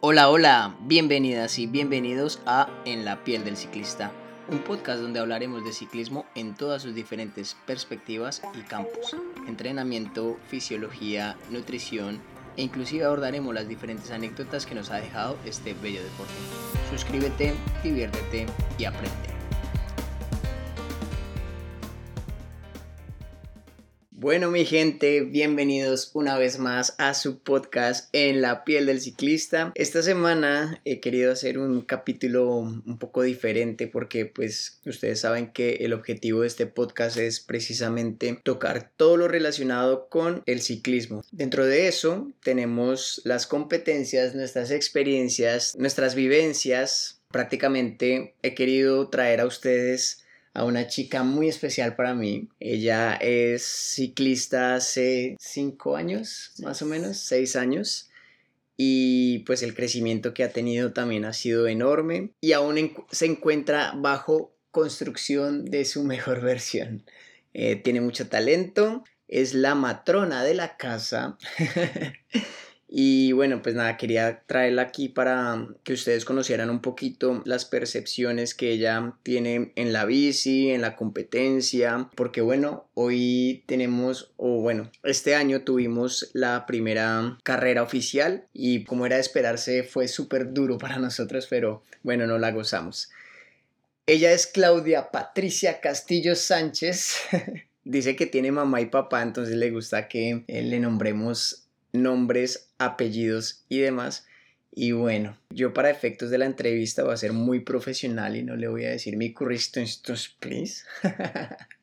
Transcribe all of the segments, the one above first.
Hola, hola, bienvenidas y bienvenidos a En la piel del ciclista, un podcast donde hablaremos de ciclismo en todas sus diferentes perspectivas y campos, entrenamiento, fisiología, nutrición e inclusive abordaremos las diferentes anécdotas que nos ha dejado este bello deporte. Suscríbete, diviértete y aprende. Bueno, mi gente, bienvenidos una vez más a su podcast En la piel del ciclista. Esta semana he querido hacer un capítulo un poco diferente porque pues ustedes saben que el objetivo de este podcast es precisamente tocar todo lo relacionado con el ciclismo. Dentro de eso tenemos las competencias, nuestras experiencias, nuestras vivencias. Prácticamente he querido traer a ustedes a una chica muy especial para mí. Ella es ciclista hace cinco años, más o menos, seis años. Y pues el crecimiento que ha tenido también ha sido enorme y aún se encuentra bajo construcción de su mejor versión. Eh, tiene mucho talento, es la matrona de la casa Y bueno, pues nada, quería traerla aquí para que ustedes conocieran un poquito las percepciones que ella tiene en la bici, en la competencia, porque bueno, hoy tenemos, o bueno, este año tuvimos la primera carrera oficial y como era de esperarse fue súper duro para nosotros, pero bueno, no la gozamos. Ella es Claudia Patricia Castillo Sánchez. Dice que tiene mamá y papá, entonces le gusta que le nombremos nombres, apellidos y demás. Y bueno, yo para efectos de la entrevista voy a ser muy profesional y no le voy a decir mi currículum, please.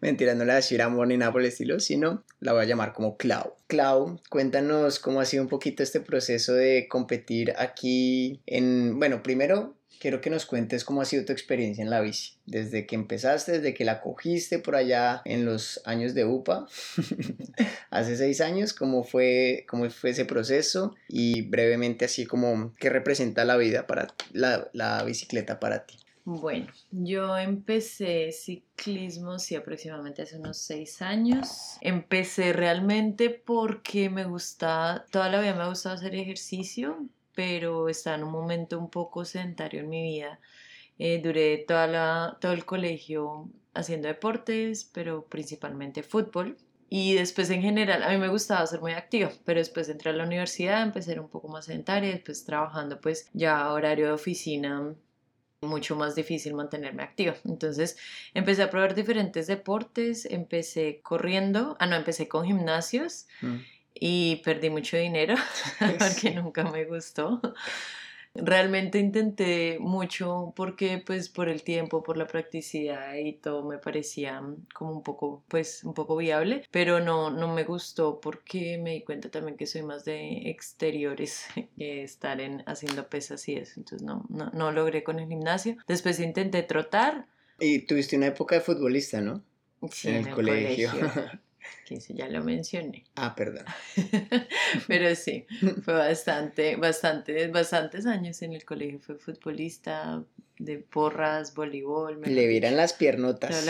Mentira, no le voy a decir amor ni nada por el sino la voy a llamar como Clau. Clau, cuéntanos cómo ha sido un poquito este proceso de competir aquí en, bueno, primero quiero que nos cuentes cómo ha sido tu experiencia en la bici, desde que empezaste, desde que la cogiste por allá en los años de UPA, hace seis años, cómo fue, cómo fue ese proceso y brevemente así como qué representa la vida para la, la bicicleta para ti. Bueno, yo empecé ciclismo, sí, aproximadamente hace unos seis años. Empecé realmente porque me gusta, toda la vida me ha gustado hacer ejercicio, pero estaba en un momento un poco sedentario en mi vida. Eh, duré toda la, todo el colegio haciendo deportes, pero principalmente fútbol. Y después en general, a mí me gustaba ser muy activa, pero después entré a la universidad, empecé a ser un poco más sedentaria, después trabajando pues ya horario de oficina, mucho más difícil mantenerme activa. Entonces empecé a probar diferentes deportes, empecé corriendo, ah no, empecé con gimnasios. Mm y perdí mucho dinero porque nunca me gustó. Realmente intenté mucho porque pues por el tiempo, por la practicidad y todo me parecía como un poco pues un poco viable, pero no no me gustó porque me di cuenta también que soy más de exteriores que estar en haciendo pesas y eso, entonces no no, no logré con el gimnasio. Después intenté trotar. Y tuviste una época de futbolista, ¿no? Sí, en el, colegio. que eso ya lo mencioné. Ah, perdón. Pero sí, fue bastante, bastante, bastantes años en el colegio. Fue futbolista de porras, voleibol. Le vieran las piernotas.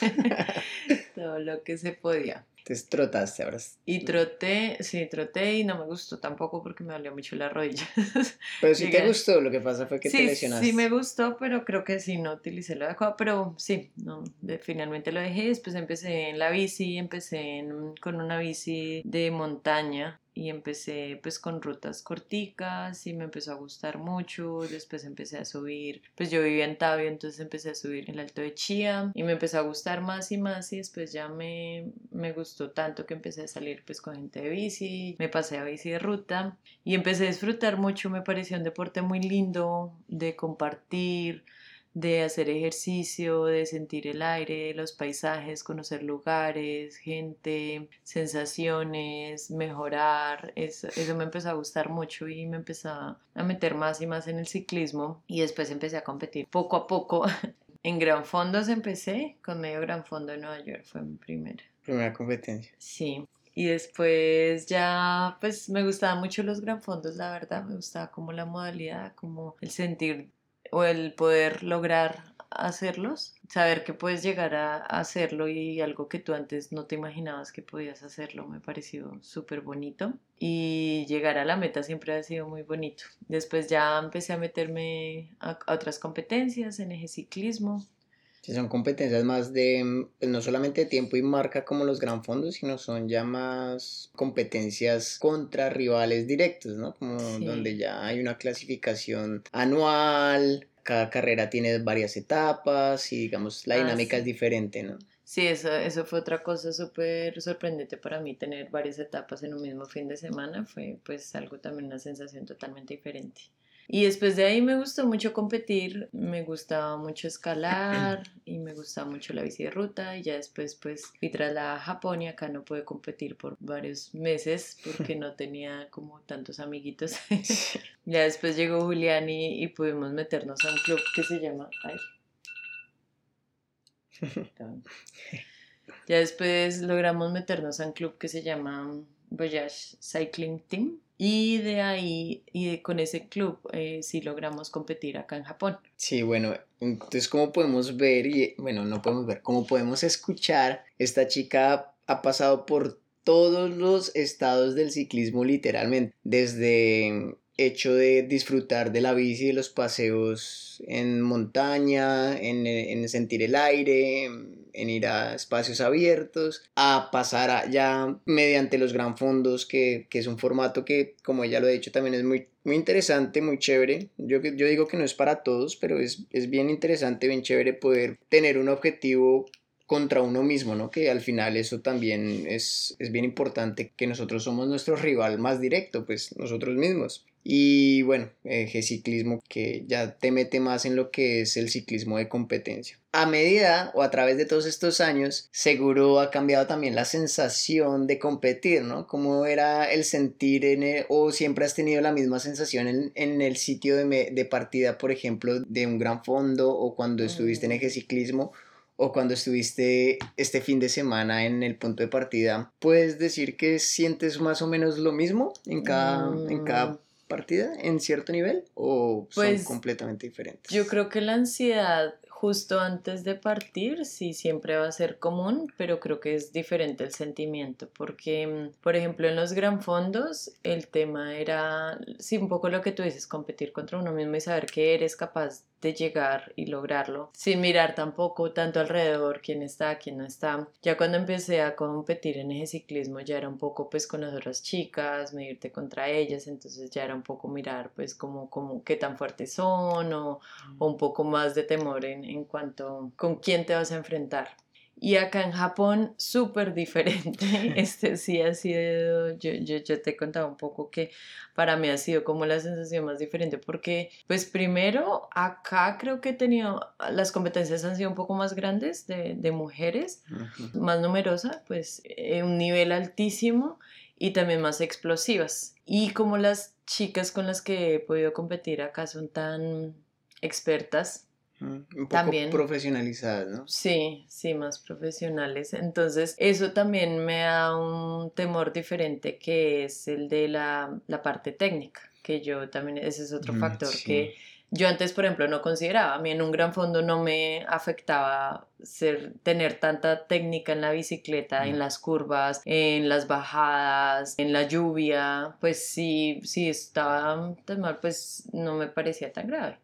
todo lo que se podía. Entonces trotaste ahora. Y troté, sí, troté y no me gustó tampoco porque me dolió mucho la rodilla. Pero sí te gustó, lo que pasa fue que te lesionaste. Sí, me gustó, pero creo que sí, no utilicé lo adecuado. Pero sí, no, finalmente lo dejé. Después empecé en la bici, empecé con una bici de montaña y empecé pues con rutas corticas y me empezó a gustar mucho, después empecé a subir, pues yo vivía en Tabio, entonces empecé a subir el Alto de Chía y me empezó a gustar más y más y después ya me, me gustó tanto que empecé a salir pues con gente de bici, me pasé a bici de ruta y empecé a disfrutar mucho, me pareció un deporte muy lindo de compartir, de hacer ejercicio, de sentir el aire, los paisajes, conocer lugares, gente, sensaciones, mejorar. Eso, eso, me empezó a gustar mucho y me empezó a meter más y más en el ciclismo y después empecé a competir poco a poco. En Gran Fondos empecé, con medio Gran Fondo de Nueva York fue mi primera. Primera competencia. Sí. Y después ya, pues me gustaban mucho los gran fondos, la verdad, me gustaba como la modalidad, como el sentir o el poder lograr hacerlos, saber que puedes llegar a hacerlo y algo que tú antes no te imaginabas que podías hacerlo me pareció súper bonito y llegar a la meta siempre ha sido muy bonito. Después ya empecé a meterme a, otras competencias en eje ciclismo, Sí, son competencias más de, pues, no solamente de tiempo y marca como los gran fondos, sino son ya más competencias contra rivales directos, ¿no? Como donde ya hay una clasificación anual, cada carrera tiene varias etapas y digamos la ah, dinámica es diferente, ¿no? Sí, eso, eso fue otra cosa súper sorprendente para mí, tener varias etapas en un mismo fin de semana, fue pues algo también una sensación totalmente diferente. Y después de ahí me gustó mucho competir, me gustaba mucho escalar y me gustaba mucho la bici de ruta y ya después pues fui tras la Japón y acá no pude competir por varios meses porque no tenía como tantos amiguitos. ya después llegó Julián y, pudimos meternos a un club que se llama... Ay. ya después logramos meternos a un club que se llama Voyage Cycling Team y de ahí, y con ese club, eh, sí logramos competir acá en Japón. Sí, bueno, entonces como podemos ver, y bueno, no podemos ver, como podemos escuchar, esta chica ha pasado por todos los estados del ciclismo literalmente, desde hecho de disfrutar de la bici, de los paseos en montaña, en, sentir el aire, en ir a espacios abiertos, a pasar ya mediante los gran fondos, que, es un formato que, como ella lo ha dicho, también es muy, muy interesante, muy chévere. Yo, yo digo que no es para todos, pero es, es bien interesante, bien chévere poder tener un objetivo contra uno mismo, ¿no? Que al final eso también es, es bien importante, que nosotros somos nuestro rival más directo, pues nosotros mismos. Y bueno, eje ciclismo que ya te mete más en lo que es el ciclismo de competencia. A medida o a través de todos estos años, seguro ha cambiado también la sensación de competir, ¿no? ¿Cómo era el sentir en o siempre has tenido la misma sensación en, en el sitio de, de, partida, por ejemplo, de un gran fondo o cuando estuviste en eje ciclismo? o cuando estuviste este fin de semana en el punto de partida, ¿puedes decir que sientes más o menos lo mismo en cada, en cada mm partida en cierto nivel o son pues, completamente diferentes? Yo creo que la ansiedad justo antes de partir sí siempre va a ser común, pero creo que es diferente el sentimiento, porque mm, por ejemplo en los gran fondos el tema era, sí, un poco lo que tú dices, competir contra uno mismo y saber que eres capaz de llegar y lograrlo, sin mirar tampoco tanto alrededor quién está, quién no está. Ya cuando empecé a competir en ese ciclismo ya era un poco pues con las otras chicas, medirte contra ellas, entonces ya era un poco mirar pues como, como qué tan fuertes son o, o un poco más de temor en, en cuanto con quién te vas a enfrentar. Y acá en Japón, súper diferente. Este sí ha sido, yo, yo, yo, te he contado un poco que para mí ha sido como la sensación más diferente, porque pues primero acá creo que he tenido, las competencias han sido un poco más grandes de, de mujeres, más numerosas, pues en un nivel altísimo y también más explosivas. Y como las chicas con las que he podido competir acá son tan expertas un poco también, profesionalizadas, ¿no? Sí, sí, más profesionales. Entonces, eso también me da un temor diferente que es el de la, la parte técnica, que yo también, ese es otro mm, factor que yo antes, por ejemplo, no consideraba. A mí en un gran fondo no me afectaba ser, tener tanta técnica en la bicicleta, en mm. las curvas, en las bajadas, en la lluvia. Pues sí, sí estaba tan mal, pues no me parecía tan grave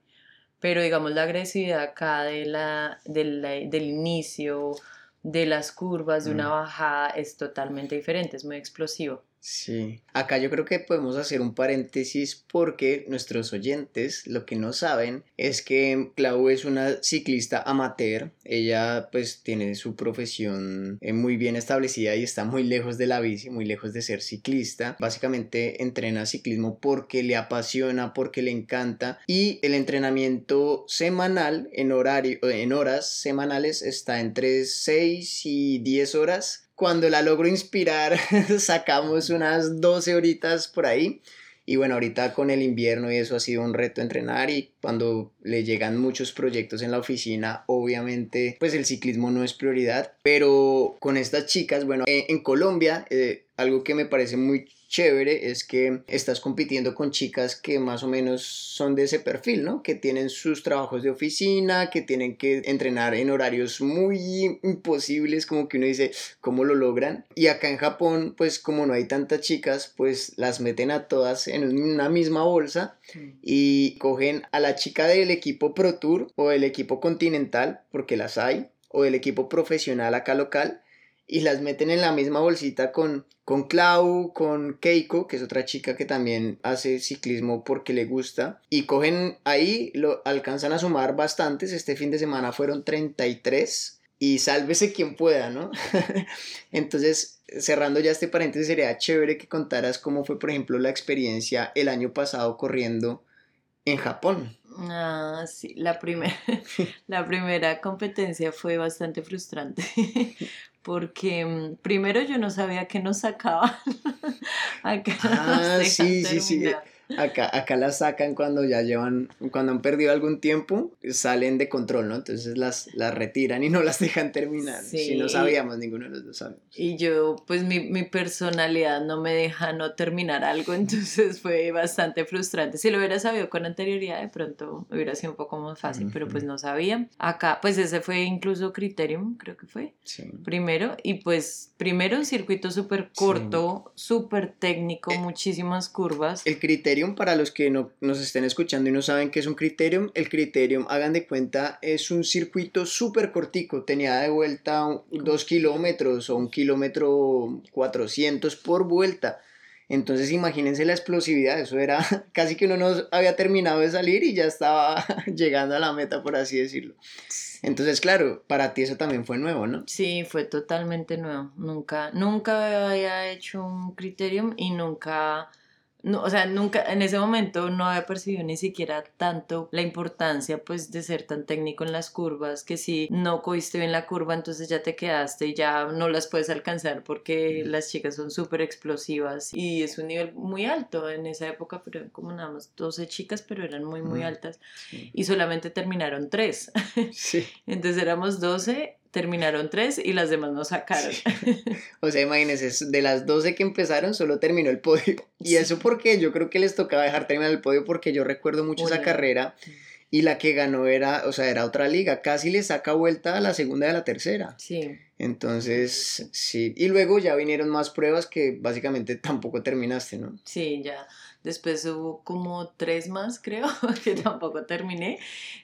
pero digamos la agresividad acá de la, del inicio, de las curvas, de una mm. bajada, es totalmente diferente, es muy explosivo. Sí, acá yo creo que podemos hacer un paréntesis porque nuestros oyentes lo que no saben es que Clau es una ciclista amateur, ella pues tiene su profesión eh, muy bien establecida y está muy lejos de la bici, muy lejos de ser ciclista, básicamente entrena ciclismo porque le apasiona, porque le encanta y el entrenamiento semanal en horario, en horas semanales está entre 6 y 10 horas cuando la logro inspirar, sacamos unas 12 horitas por ahí. Y bueno, ahorita con el invierno y eso ha sido un reto entrenar y cuando le llegan muchos proyectos en la oficina, obviamente pues el ciclismo no es prioridad, pero con estas chicas, bueno, en, Colombia, eh, algo que me parece muy chévere es que estás compitiendo con chicas que más o menos son de ese perfil, ¿no? Que tienen sus trabajos de oficina, que tienen que entrenar en horarios muy imposibles, como que uno dice, ¿cómo lo logran? Y acá en Japón, pues como no hay tantas chicas, pues las meten a todas en una misma bolsa y cogen a la chica del equipo Pro Tour o del equipo continental, porque las hay, o del equipo profesional acá local y las meten en la misma bolsita con, con Clau, con Keiko, que es otra chica que también hace ciclismo porque le gusta, y cogen ahí, lo alcanzan a sumar bastantes, este fin de semana fueron 33, y sálvese quien pueda, ¿no? Entonces, cerrando ya este paréntesis, sería chévere que contaras cómo fue, por ejemplo, la experiencia el año pasado corriendo en Japón. Ah, sí, la primera, la primera competencia fue bastante frustrante porque mm, primero yo no sabía que nos sacaban acá. Ah, sí, sí, sí. Acá, acá las sacan cuando ya llevan, cuando han perdido algún tiempo, salen de control, ¿no? Entonces las, las retiran y no las dejan terminar. Si no sabíamos, ninguno de los dos sabemos. Y yo, pues mi, mi, personalidad no me deja no terminar algo, entonces fue bastante frustrante. Si lo hubiera sabido con anterioridad, de pronto hubiera sido un poco más fácil, pero pues no sabía. Acá, pues ese fue incluso Criterium, creo que fue. Sí. Primero, y pues primero un circuito súper corto, súper técnico, eh, muchísimas curvas. El Criterium para los que no nos estén escuchando y no saben qué es un Criterium, el Criterium, hagan de cuenta, es un circuito súper cortico, tenía de vuelta dos kilómetros o un kilómetro 400 por vuelta. Entonces imagínense la explosividad, eso era casi que uno no había terminado de salir y ya estaba llegando a la meta, por así decirlo. Entonces, claro, para ti eso también fue nuevo, ¿no? Sí, fue totalmente nuevo. Nunca, nunca había hecho un criterium y nunca no, o sea, nunca, en ese momento no había percibido ni siquiera tanto la importancia pues de ser tan técnico en las curvas, que si no cogiste bien la curva, entonces ya te quedaste y ya no las puedes alcanzar porque las chicas son súper explosivas y es un nivel muy alto en esa época, pero como nada más 12 chicas, pero eran muy, muy altas y solamente terminaron 3. Sí. entonces éramos 12 terminaron tres y las demás no sacaron. O sea, imagínense, de las 12 que empezaron solo terminó el podio. Y eso porque yo creo que les tocaba dejar terminar el podio porque yo recuerdo mucho esa carrera y la que ganó era, o sea, era otra liga, casi le saca vuelta a la segunda y a la tercera. Sí. Entonces, sí. Y luego ya vinieron más pruebas que básicamente tampoco terminaste, ¿no? Sí, ya. Después hubo como tres más, creo, que tampoco terminé.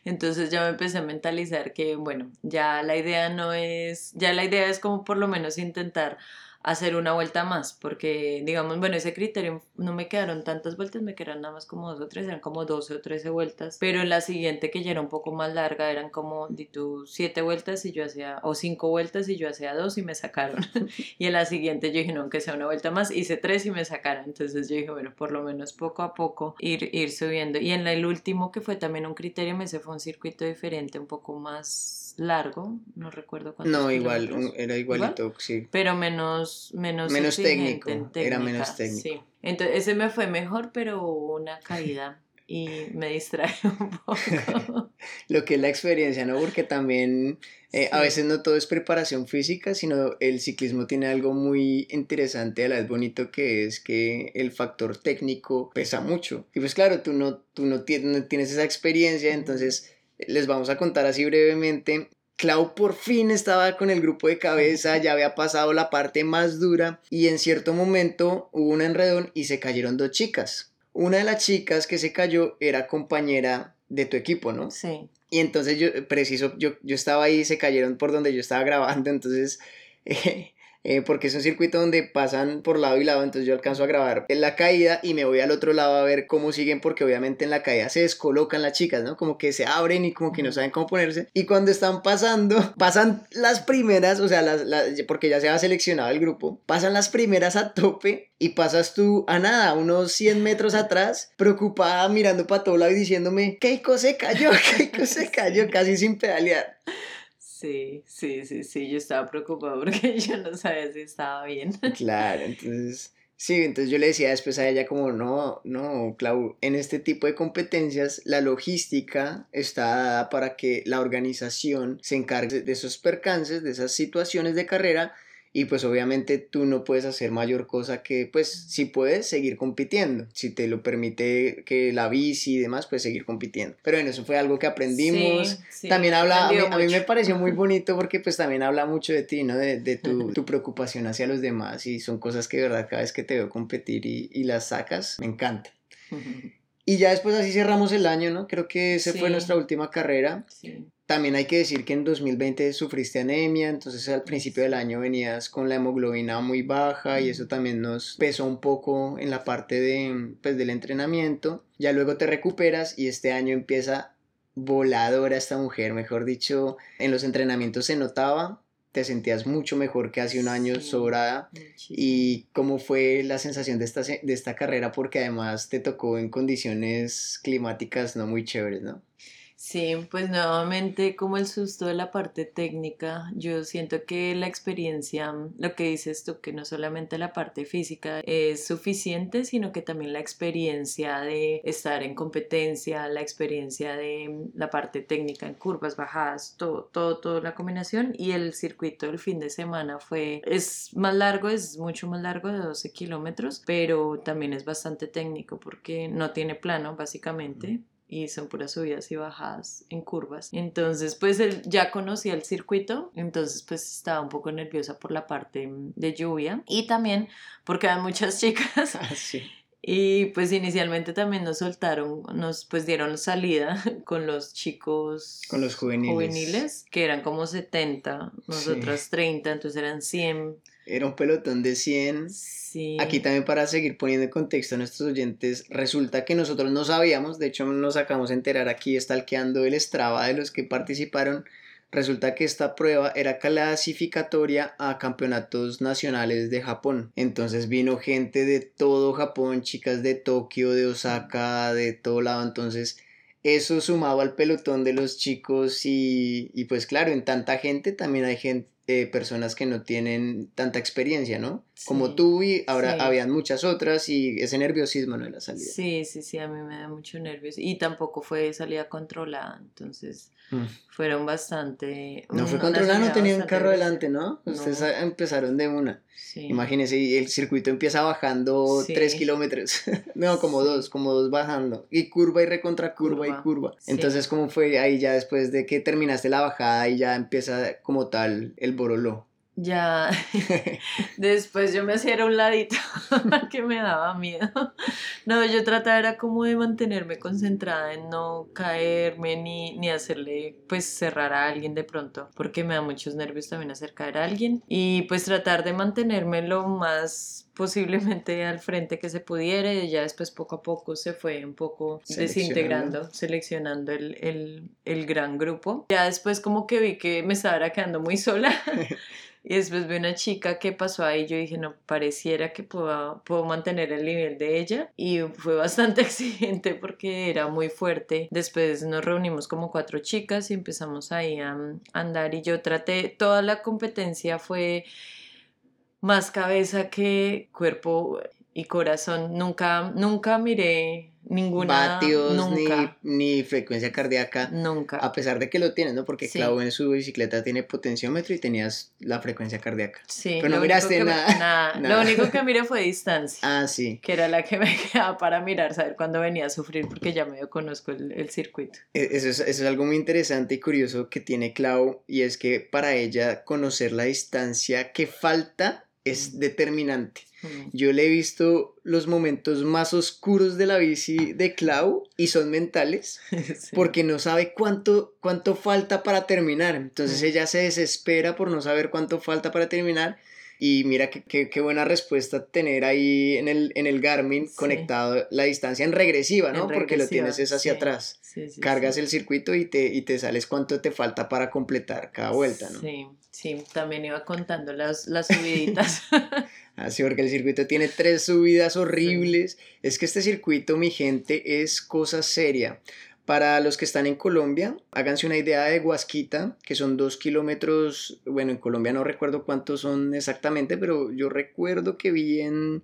Entonces ya me empecé a mentalizar que, bueno, ya la idea no es, ya la idea es como por lo menos intentar hacer una vuelta más, porque digamos, bueno, ese criterio no me quedaron tantas vueltas, me quedaron nada más como dos o tres, eran como 12 o 13 vueltas, pero en la siguiente que ya era un poco más larga, eran como, di tú, siete vueltas y yo hacía, o cinco vueltas y yo hacía dos y me sacaron. y en la siguiente yo dije, no, aunque sea una vuelta más, hice tres y me sacaron. Entonces yo dije, bueno, por lo menos poco a poco ir, ir subiendo. Y en el último, que fue también un criterio, me se fue un circuito diferente, un poco más largo, no recuerdo cuánto. No, igual, era igualito, sí. Pero menos menos, menos, técnico, era menos técnico. Sí. Entonces ese me fue mejor, pero hubo una caída y me distrae un poco. Lo que es la experiencia, ¿no? Porque también eh, a veces no todo es preparación física, sino el ciclismo tiene algo muy interesante a la vez bonito que es que el factor técnico pesa mucho. Y pues claro, tú no, tú no tienes esa experiencia, entonces les vamos a contar así brevemente Clau por fin estaba con el grupo de cabeza, ya había pasado la parte más dura y en cierto momento hubo un enredón y se cayeron dos chicas. Una de las chicas que se cayó era compañera de tu equipo, ¿no? Sí. Y entonces yo, preciso, yo, yo estaba ahí, se cayeron por donde yo estaba grabando, entonces eh, eh, porque es un circuito donde pasan por lado y lado, entonces yo alcanzo a grabar en la caída y me voy al otro lado a ver cómo siguen, porque obviamente en la caída se descolocan las chicas, ¿no? Como que se abren y como que no saben cómo ponerse. Y cuando están pasando, pasan las primeras, o sea, las, porque ya se ha seleccionado el grupo, pasan las primeras a tope y pasas tú a nada, unos 100 metros atrás, preocupada mirando para todo lado y diciéndome, Keiko se cayó, Keiko se cayó, casi sin pedalear. Sí, sí, sí, sí, yo estaba preocupada porque yo no sabía si estaba bien. Claro, entonces, sí, entonces yo le decía después a ella como, no, no, Clau, en este tipo de competencias la logística está dada para que la organización se encargue de esos percances, de esas situaciones de carrera y pues obviamente tú no puedes hacer mayor cosa que pues si puedes seguir compitiendo, si te lo permite que la bici y demás, pues seguir compitiendo. Pero bueno, eso fue algo que aprendimos. también habla, a mí, me pareció muy bonito porque pues también habla mucho de ti, ¿no? De, de tu, tu, preocupación hacia los demás y son cosas que de verdad cada vez que te veo competir y, y las sacas, me encanta. Y ya después así cerramos el año, ¿no? Creo que esa fue nuestra última carrera. Sí. También hay que decir que en 2020 sufriste anemia, entonces al principio del año venías con la hemoglobina muy baja y eso también nos pesó un poco en la parte de, pues, del entrenamiento. Ya luego te recuperas y este año empieza voladora esta mujer, mejor dicho, en los entrenamientos se notaba, te sentías mucho mejor que hace un año sobrada y cómo fue la sensación de esta, de esta carrera porque además te tocó en condiciones climáticas no muy chéveres, ¿no? Sí, pues nuevamente como el susto de la parte técnica, yo siento que la experiencia, lo que dices tú, que no solamente la parte física es suficiente, sino que también la experiencia de estar en competencia, la experiencia de la parte técnica en curvas, bajadas, todo, todo, toda la combinación y el circuito del fin de semana fue, es más largo, es mucho más largo de 12 kilómetros, pero también es bastante técnico porque no tiene plano básicamente y son puras subidas y bajadas en curvas. Entonces, pues él ya conocía el circuito, entonces pues estaba un poco nerviosa por la parte de lluvia y también porque hay muchas chicas. Ah, y pues inicialmente también nos soltaron, nos pues dieron salida con los chicos con los juveniles, juveniles que eran como 70, nosotras 30, entonces eran 100 era un pelotón de 100. Aquí también para seguir poniendo en contexto a nuestros oyentes, resulta que nosotros no sabíamos, de hecho nos acabamos de enterar aquí stalkeando el Strava de los que participaron, resulta que esta prueba era clasificatoria a campeonatos nacionales de Japón. Entonces vino gente de todo Japón, chicas de Tokio, de Osaka, de todo lado, entonces eso sumado al pelotón de los chicos y, y pues claro, en tanta gente también hay gente eh, personas que no tienen tanta experiencia, ¿no? Como tú y ahora habían muchas otras y ese nerviosismo, ¿no? De la salida. Sí, sí, sí, a mí me da mucho nervios y tampoco fue salida controlada, entonces mm. fueron bastante... No fue controlada, no tenía un carro delante, ¿no? Ustedes empezaron de una. Sí. Imagínense, el circuito empieza bajando tres kilómetros, no, como dos, como dos bajando, y curva y recontra curva, y curva. Entonces, ¿cómo fue ahí ya después de que terminaste la bajada y ya empieza como tal el boroló? Ya, después yo me hacía a un ladito que me daba miedo. No, yo trataba era como de mantenerme concentrada en no caerme ni, ni hacerle pues cerrar a alguien de pronto, porque me da muchos nervios también acercar a alguien y pues tratar de mantenerme lo más posiblemente al frente que se pudiera y ya después poco a poco se fue un poco desintegrando, seleccionando el, el, el gran grupo. Ya después como que vi que me estaba quedando muy sola Y después vi una chica que pasó ahí, yo dije, no, pareciera que puedo, puedo mantener el nivel de ella. Y fue bastante exigente porque era muy fuerte. Después nos reunimos como cuatro chicas y empezamos ahí a, a andar y yo traté, toda la competencia fue más cabeza que cuerpo y corazón. Nunca, nunca miré ninguna vatios Ni, frecuencia cardíaca. Nunca. A pesar de que lo tienes, ¿no? Porque Clau en su bicicleta tiene potenciómetro y tenías la frecuencia cardíaca. Sí. Pero no miraste nada, Lo único que miré fue distancia. Ah, sí. Que era la que me quedaba para mirar, saber cuándo venía a sufrir, porque ya medio conozco el, el circuito. E, eso es, eso es algo muy interesante y curioso que tiene Clau, y es que para ella conocer la distancia que falta es determinante. Yo le he visto los momentos más oscuros de la bici de Clau y son mentales porque no sabe cuánto, cuánto falta para terminar. Entonces ella se desespera por no saber cuánto falta para terminar. Y mira qué buena respuesta tener ahí en el, en el Garmin conectado la distancia en regresiva, ¿no? porque lo tienes es hacia atrás. Cargas el circuito y te, y te sales cuánto te falta para completar cada vuelta, ¿no? Sí, sí, también iba contando las, las subiditas. Así, porque el circuito tiene tres subidas horribles. Es que este circuito, mi gente, es cosa seria. Para los que están en Colombia, háganse una idea de Huasquita, que son dos kilómetros, bueno, en Colombia no recuerdo cuántos son exactamente, pero yo recuerdo que vi en,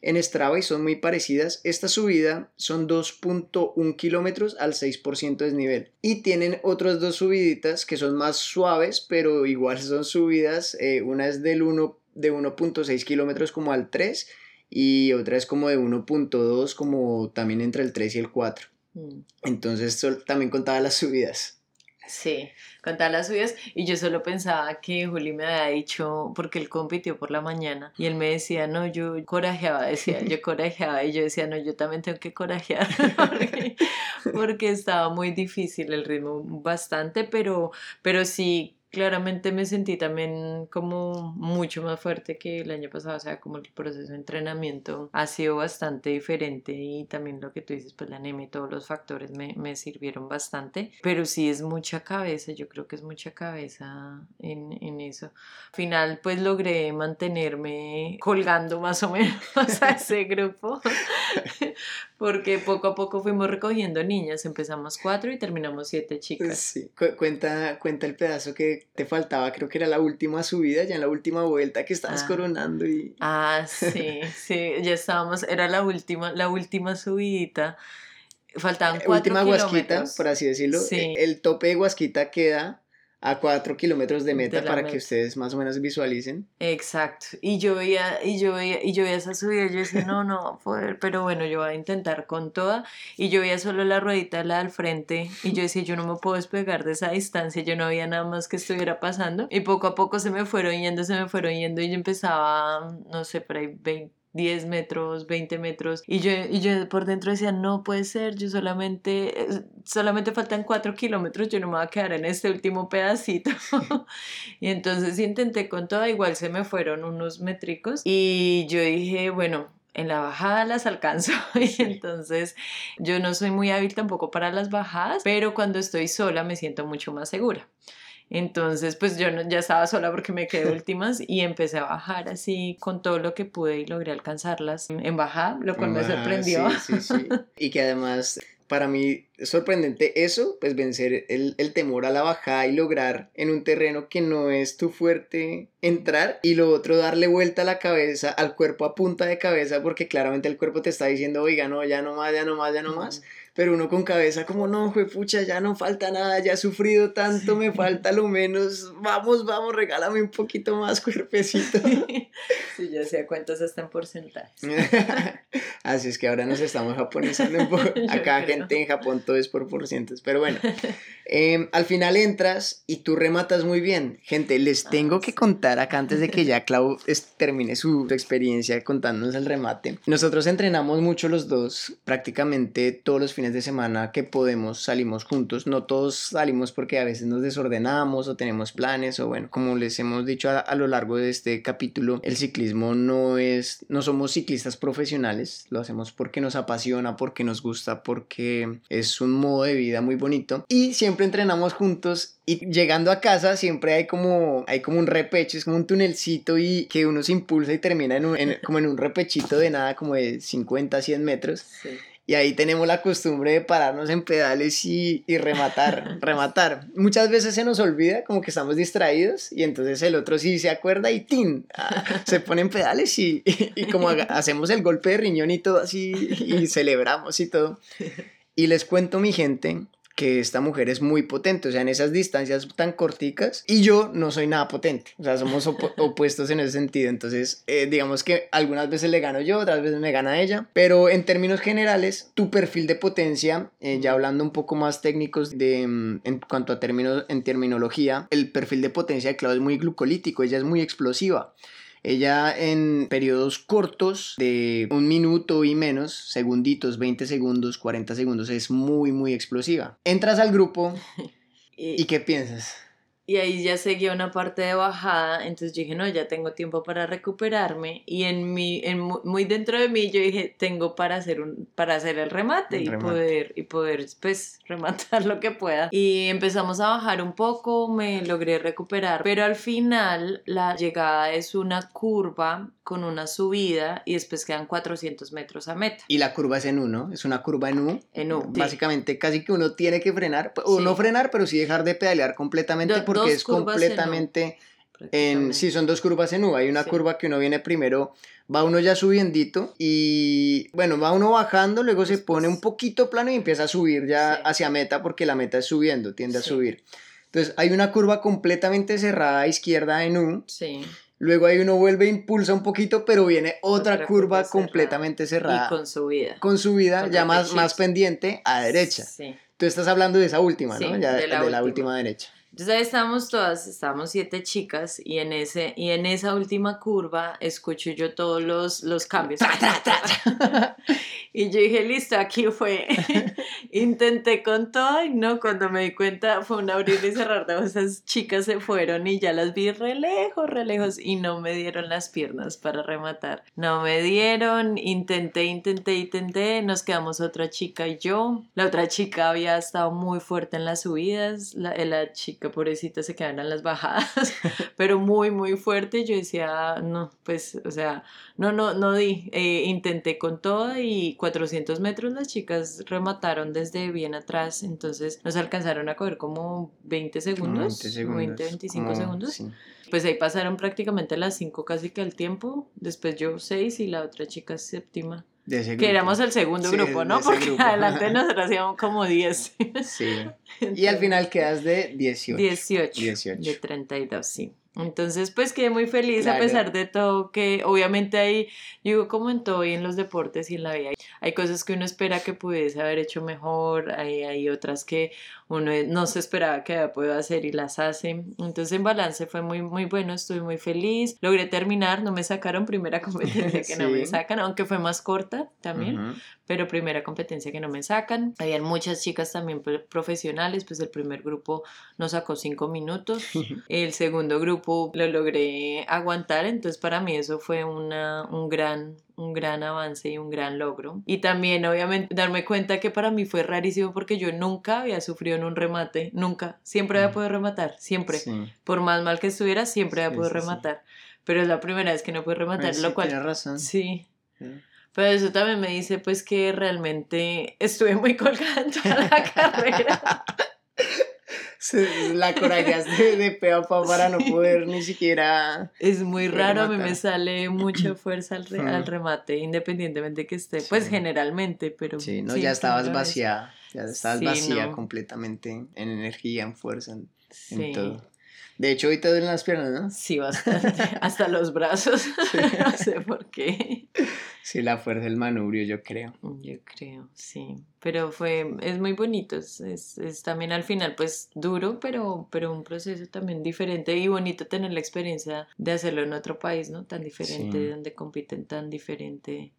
en Strava y son muy parecidas. Esta subida son 2.1 kilómetros al 6% de desnivel. Y tienen otras dos subiditas que son más suaves, pero igual son subidas. Eh, una es del 1 de 1.6 kilómetros como al 3 y otra es como de 1.2 como también entre el 3 y el 4. Mm. Entonces también contaba las subidas. Sí, contaba las subidas y yo solo pensaba que Juli me había dicho, porque él compitió por la mañana y él me decía, no, yo corajeaba, decía, yo corajeaba y yo decía, no, yo también tengo que corajear porque, porque estaba muy difícil el ritmo, bastante, pero, pero sí claramente me sentí también como mucho más fuerte que el año pasado, o sea, como el proceso de entrenamiento ha sido bastante diferente y también lo que tú dices, pues la anemia y todos los factores me, me sirvieron bastante, pero sí es mucha cabeza, yo creo que es mucha cabeza en, en eso. Al final, pues logré mantenerme colgando más o menos a ese grupo, porque poco a poco fuimos recogiendo niñas, empezamos cuatro y terminamos siete chicas. Sí, cuenta, cuenta el pedazo que te faltaba, creo que era la última subida, ya en la última vuelta que estabas ah. coronando y... Ah, sí, sí, ya estábamos, era la última, la última subidita. Faltaban eh, cuatro Última guasquita, por así decirlo. Sí. El tope de guasquita queda a cuatro kilómetros de meta para que ustedes más o menos visualicen. Exacto. Y yo veía, y yo veía, y yo veía esa subida, yo decía, no, no va a poder, pero bueno, yo voy a intentar con toda. Y yo veía solo la ruedita, la del frente, y yo decía, yo no me puedo despegar de esa distancia, yo no veía nada más que estuviera pasando. Y poco a poco se me fueron yendo, se me fueron yendo, y yo empezaba, no sé, por ahí 20 10 metros, 20 metros. Y yo, y yo por dentro decía, no puede ser, yo solamente, eh, solamente faltan 4 kilómetros, yo no me voy a quedar en este último pedacito. y entonces intenté con toda, igual se me fueron unos métricos. Y yo dije, bueno, en la bajada las alcanzo y entonces yo no soy muy hábil tampoco para las bajadas, pero cuando estoy sola me siento mucho más segura. Entonces, pues yo ya estaba sola porque me quedé últimas y empecé a bajar así con todo lo que pude y logré alcanzarlas en bajada, lo cual me sorprendió. Sí, sí, sí. Y que además para mí es sorprendente eso, pues vencer el, el, temor a la bajada y lograr en un terreno que no es tu fuerte entrar y lo otro darle vuelta a la cabeza, al cuerpo a punta de cabeza, porque claramente el cuerpo te está diciendo, oiga, no, ya no más, ya no más, ya no más pero uno con cabeza como, no, pucha, ya no falta nada, ya he sufrido tanto, me falta lo menos, vamos, vamos, regálame un poquito más cuerpecito. Sí, ya sé cuántos están porcentajes. Así es que ahora nos estamos japonizando un poco. Acá gente en Japón todo es por porcientos, pero bueno, em, al final entras y tú rematas muy bien. Gente, les ah, tengo que contar acá antes de que ya Clau termine su, su experiencia contándonos el remate. Nosotros entrenamos mucho los dos, prácticamente todos los fines de semana que podemos salimos juntos. No todos salimos porque a veces nos desordenamos o tenemos planes o bueno, como les hemos dicho a, lo largo de este capítulo, el ciclismo no es, no somos ciclistas profesionales, lo hacemos porque nos apasiona, porque nos gusta, porque es un modo de vida muy bonito y siempre entrenamos juntos y llegando a casa siempre hay como, hay como un repecho, es como un tunelcito y que uno se impulsa y termina en, un, como en un repechito de nada como de 50, 100 metros. Y ahí tenemos la costumbre de pararnos en pedales y, y rematar, rematar. Muchas veces se nos olvida como que estamos distraídos y entonces el otro sí se acuerda y ¡tin! Ah, se pone en pedales y, y, como hacemos el golpe de riñón y todo así y celebramos y todo. Y les cuento mi gente que esta mujer es muy potente, o sea, en esas distancias tan corticas, y yo no soy nada potente, o sea, somos opuestos en ese sentido, entonces, eh, digamos que algunas veces le gano yo, otras veces me gana ella, pero en términos generales, tu perfil de potencia, eh, ya hablando un poco más técnicos de, mm, en cuanto a términos, en terminología, el perfil de potencia de Claudia es muy glucolítico, ella es muy explosiva. Ella en periodos cortos de un minuto y menos, segunditos, 20 segundos, 40 segundos, es muy, muy explosiva. Entras al grupo y, ¿qué piensas? Y ahí ya seguía una parte de bajada, entonces yo dije, no, ya tengo tiempo para recuperarme. Y en mi, en, muy dentro de mí yo dije, tengo para hacer, un, para hacer el remate, y, Poder, y poder, pues, rematar lo que pueda. Y empezamos a bajar un poco, me logré recuperar, pero al final la llegada es una curva con una subida y después quedan 400 metros a meta. Y la curva es en U, ¿no? Es una curva en U. En U. Básicamente casi que uno tiene que frenar, o no frenar, pero sí dejar de pedalear completamente porque es completamente... En, sí, son dos curvas en U. Hay una curva que uno viene primero, va uno ya subiendito y bueno, va uno bajando, luego se pone un poquito plano y empieza a subir ya hacia meta porque la meta es subiendo, tiende a subir. Entonces hay una curva completamente cerrada a izquierda en U. Sí luego ahí uno vuelve, impulsa un poquito, pero viene otra, curva, completamente cerrada. Y con subida. Con subida, ya más, más pendiente a derecha. Sí. Tú estás hablando de esa última, Sí, ¿no? Ya de de la la, última. última derecha. Entonces ahí estábamos todas, estábamos siete chicas y en, ese, y en esa última curva escucho yo todos los, los cambios. y yo dije, listo, aquí fue. Intenté con todo y no, cuando me di cuenta fue un abrir y cerrar de esas chicas se fueron y ya las vi re lejos, re lejos y no me dieron las piernas para rematar. No me dieron, intenté, intenté, intenté, nos quedamos otra chica y yo. La otra chica había estado muy fuerte en las subidas, la, la chica pobrecita se quedaba en las bajadas, pero muy, muy fuerte. Yo decía, no, pues, o sea, no, no, no di. Eh, intenté con todo y 400 metros las chicas remataron desde bien atrás, entonces nos alcanzaron a coger como 20 segundos, 20 segundos. 20, 25 como- segundos. sí. Pues ahí pasaron prácticamente las 5 casi que al tiempo, después yo 6 y la otra chica séptima. De ese Que grupo. éramos el segundo Sí, grupo, ¿no? Porque grupo. adelante nosotros hacíamos como 10. Sí. Y al final quedas de 18. 18, 18. de 32, sí. Entonces, pues quedé muy feliz a pesar de todo, que obviamente ahí, yo digo como en todo y en los deportes y en la vida, hay cosas que uno espera que pudiese haber hecho mejor, hay, hay otras que uno no se esperaba que pueda hacer y las hace. Entonces, en balance fue muy, muy bueno, estuve muy feliz, logré terminar, no me sacaron primera competencia que no me sacan, aunque fue más corta también. Pero primera competencia que no me sacan. Habían muchas chicas también pro- profesionales, pues el primer grupo nos sacó cinco minutos, el segundo grupo lo logré aguantar, entonces para mí eso fue una, un gran un gran avance y un gran logro. Y también obviamente darme cuenta que para mí fue rarísimo porque yo nunca había sufrido en un remate, nunca, siempre había Mm. podido rematar, siempre. Sí. Por más mal que estuviera, siempre había Sí, podido sí, rematar. Pero es la primera vez que no pude rematar, Pues sí, lo cual... tienes razón. Sí. Pero eso también me dice pues que realmente estuve muy colgada en toda la carrera. La corajeaste de pe a pa para no poder ni siquiera. Es muy raro, a mí me sale mucha fuerza al, re- Ujú. al remate, independientemente que esté, pues Sí. generalmente, pero... Sí, no, sí, ya estabas vaciada. Ya estabas Sí, vacía no. completamente en energía, en fuerza, en, en Sí, todo. De hecho, hoy te duelen las piernas, ¿no? sí, bastante. Hasta los brazos, no sé por qué. Sí, la fuerza del manubrio, yo creo. Yo creo, sí. Pero fue, es muy bonito, es, es, es también al final pues duro, pero, pero un proceso también diferente y bonito tener la experiencia de hacerlo en otro país, ¿no? Tan diferente, Sí. donde compiten tan diferente.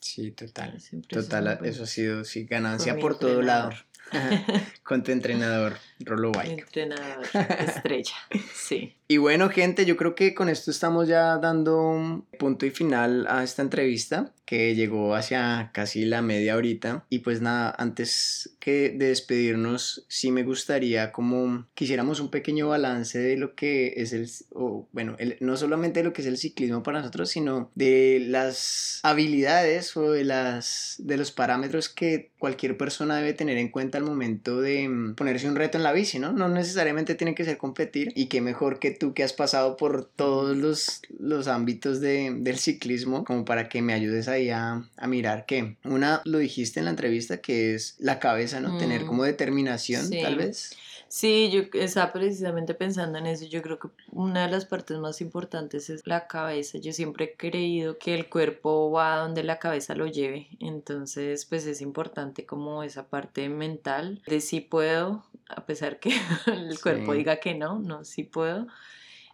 Sí, total. Total, eso ha sido sí, ganancia por todo lado. Con tu entrenador, Rolo Bike. entrenador estrella, sí. Y bueno, gente, yo creo que con esto estamos ya dando un punto y final a esta entrevista que llegó hacia casi la media horita. Y pues nada, antes que de despedirnos, sí me gustaría como quisiéramos un pequeño balance de lo que es el, o bueno, el- no solamente de lo que es el ciclismo para nosotros, sino de las habilidades o de, las, de los parámetros que cualquier persona debe tener en cuenta al momento de mm, ponerse un reto en la bici, ¿no? No necesariamente tiene que ser competir y qué mejor que tú que has pasado por todos los, los ámbitos de- del ciclismo como para que me ayudes ahí a, a mirar que una lo dijiste en la entrevista que es la cabeza, ¿no? Tener Mm. como determinación Sí. tal vez. Sí, yo estaba precisamente pensando en eso. Yo creo que una de las partes más importantes es la cabeza. Yo siempre he creído que el cuerpo va donde la cabeza lo lleve. Entonces, pues es importante como esa parte mental de si puedo, a pesar que el cuerpo Sí. diga que no, no, sí puedo.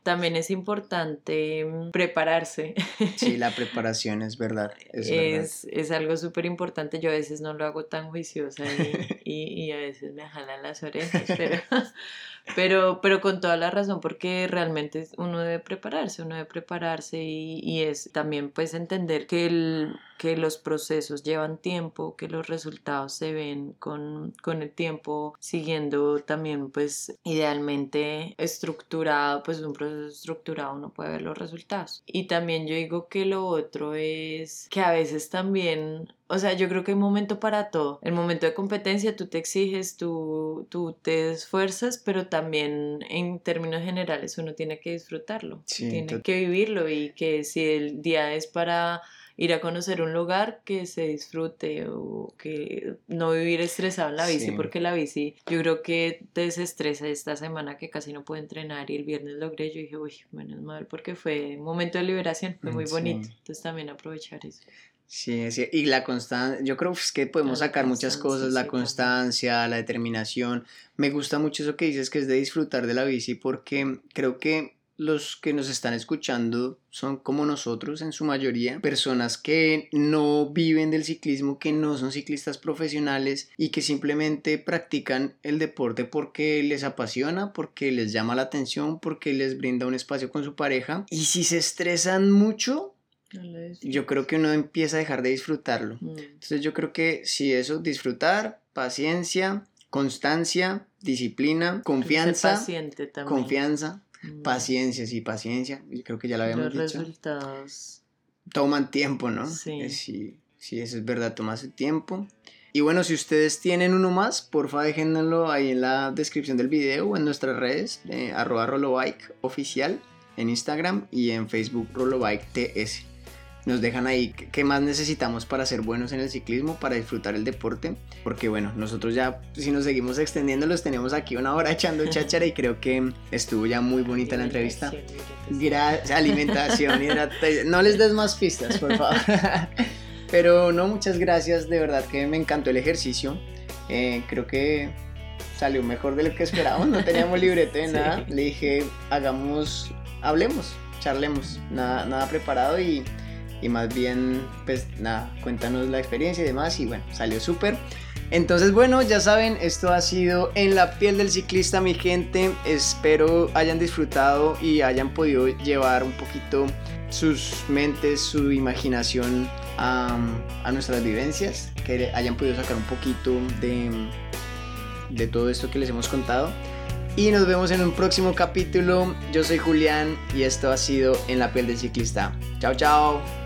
También es importante mm, prepararse. Sí, la preparación es verdad. Es, verdad. Es, es algo súper importante. Yo a veces no lo hago tan juiciosa y, y, y a veces me jalan las orejas, pero, pero, pero con toda la razón, porque realmente uno debe prepararse, uno debe prepararse y, y es también pues entender que, el, que los procesos llevan tiempo, que los resultados se ven con, con el tiempo, siguiendo también pues idealmente estructurado, pues un proceso estructurado uno puede ver los resultados. Y también yo digo que lo otro es que a veces también o sea, yo creo que hay momento para todo. El momento de competencia, tú te exiges, tú, tú te esfuerzas, pero también en términos generales uno tiene que disfrutarlo, Sí, tiene que vivirlo y que si el día es para ir a conocer un lugar que se disfrute o que no vivir estresado en la bici, Sí. porque la bici yo creo que te desestresa esta semana que casi no puedo entrenar y el viernes logré, yo dije, uy, menos mal, porque fue un momento de liberación, fue Mm, muy sí. bonito, entonces también aprovechar eso. Sí, sí, y la constancia, yo creo pues, que podemos La sacar muchas cosas, la sí, también. constancia, la determinación. Me gusta mucho eso que dices que es de disfrutar de la bici porque creo que los que nos están escuchando son como nosotros en su mayoría, personas que no viven del ciclismo, que no son ciclistas profesionales y que simplemente practican el deporte porque les apasiona, porque les llama la atención, porque les brinda un espacio con su pareja. Y si se estresan mucho, yo creo que uno empieza a dejar de disfrutarlo. Mm. Entonces yo creo que sí, eso, disfrutar, paciencia, constancia, disciplina, confianza, paciente también. confianza. Paciencia, sí, paciencia. Yo creo que ya lo habíamos Los dicho. resultados. Toman tiempo, ¿no? Sí. Sí, sí, eso es verdad, toma su tiempo. Y bueno, si ustedes tienen uno más, porfa déjenlo ahí en la descripción del video o en nuestras redes, eh, arroba rolobike oficial en Instagram y en Facebook rolobike ts. Nos dejan ahí qué- más necesitamos para ser buenos en el ciclismo, para disfrutar el deporte, porque bueno, nosotros ya si nos seguimos extendiendo los tenemos aquí una hora echando cháchara y creo que estuvo ya muy bonita la entrevista. Gracias, alimentación, hidratación. No les des más pistas, por favor. Pero no, muchas gracias, de verdad que me encantó el ejercicio. Eh, creo que salió mejor de lo que esperábamos, no teníamos librete de Sí. nada. Le dije, hagamos, hablemos, charlemos, nada, nada preparado y, y más bien, pues nada, cuéntanos la experiencia y demás. Y bueno, salió súper. Entonces, bueno, ya saben, esto ha sido En la piel del ciclista, mi gente. Espero hayan disfrutado y hayan podido llevar un poquito sus mentes, su imaginación a, a nuestras vivencias, que hayan podido sacar un poquito de, de todo esto que les hemos contado. Y nos vemos en un próximo capítulo. Yo soy Julián y esto ha sido En la piel del ciclista. Chao, chao.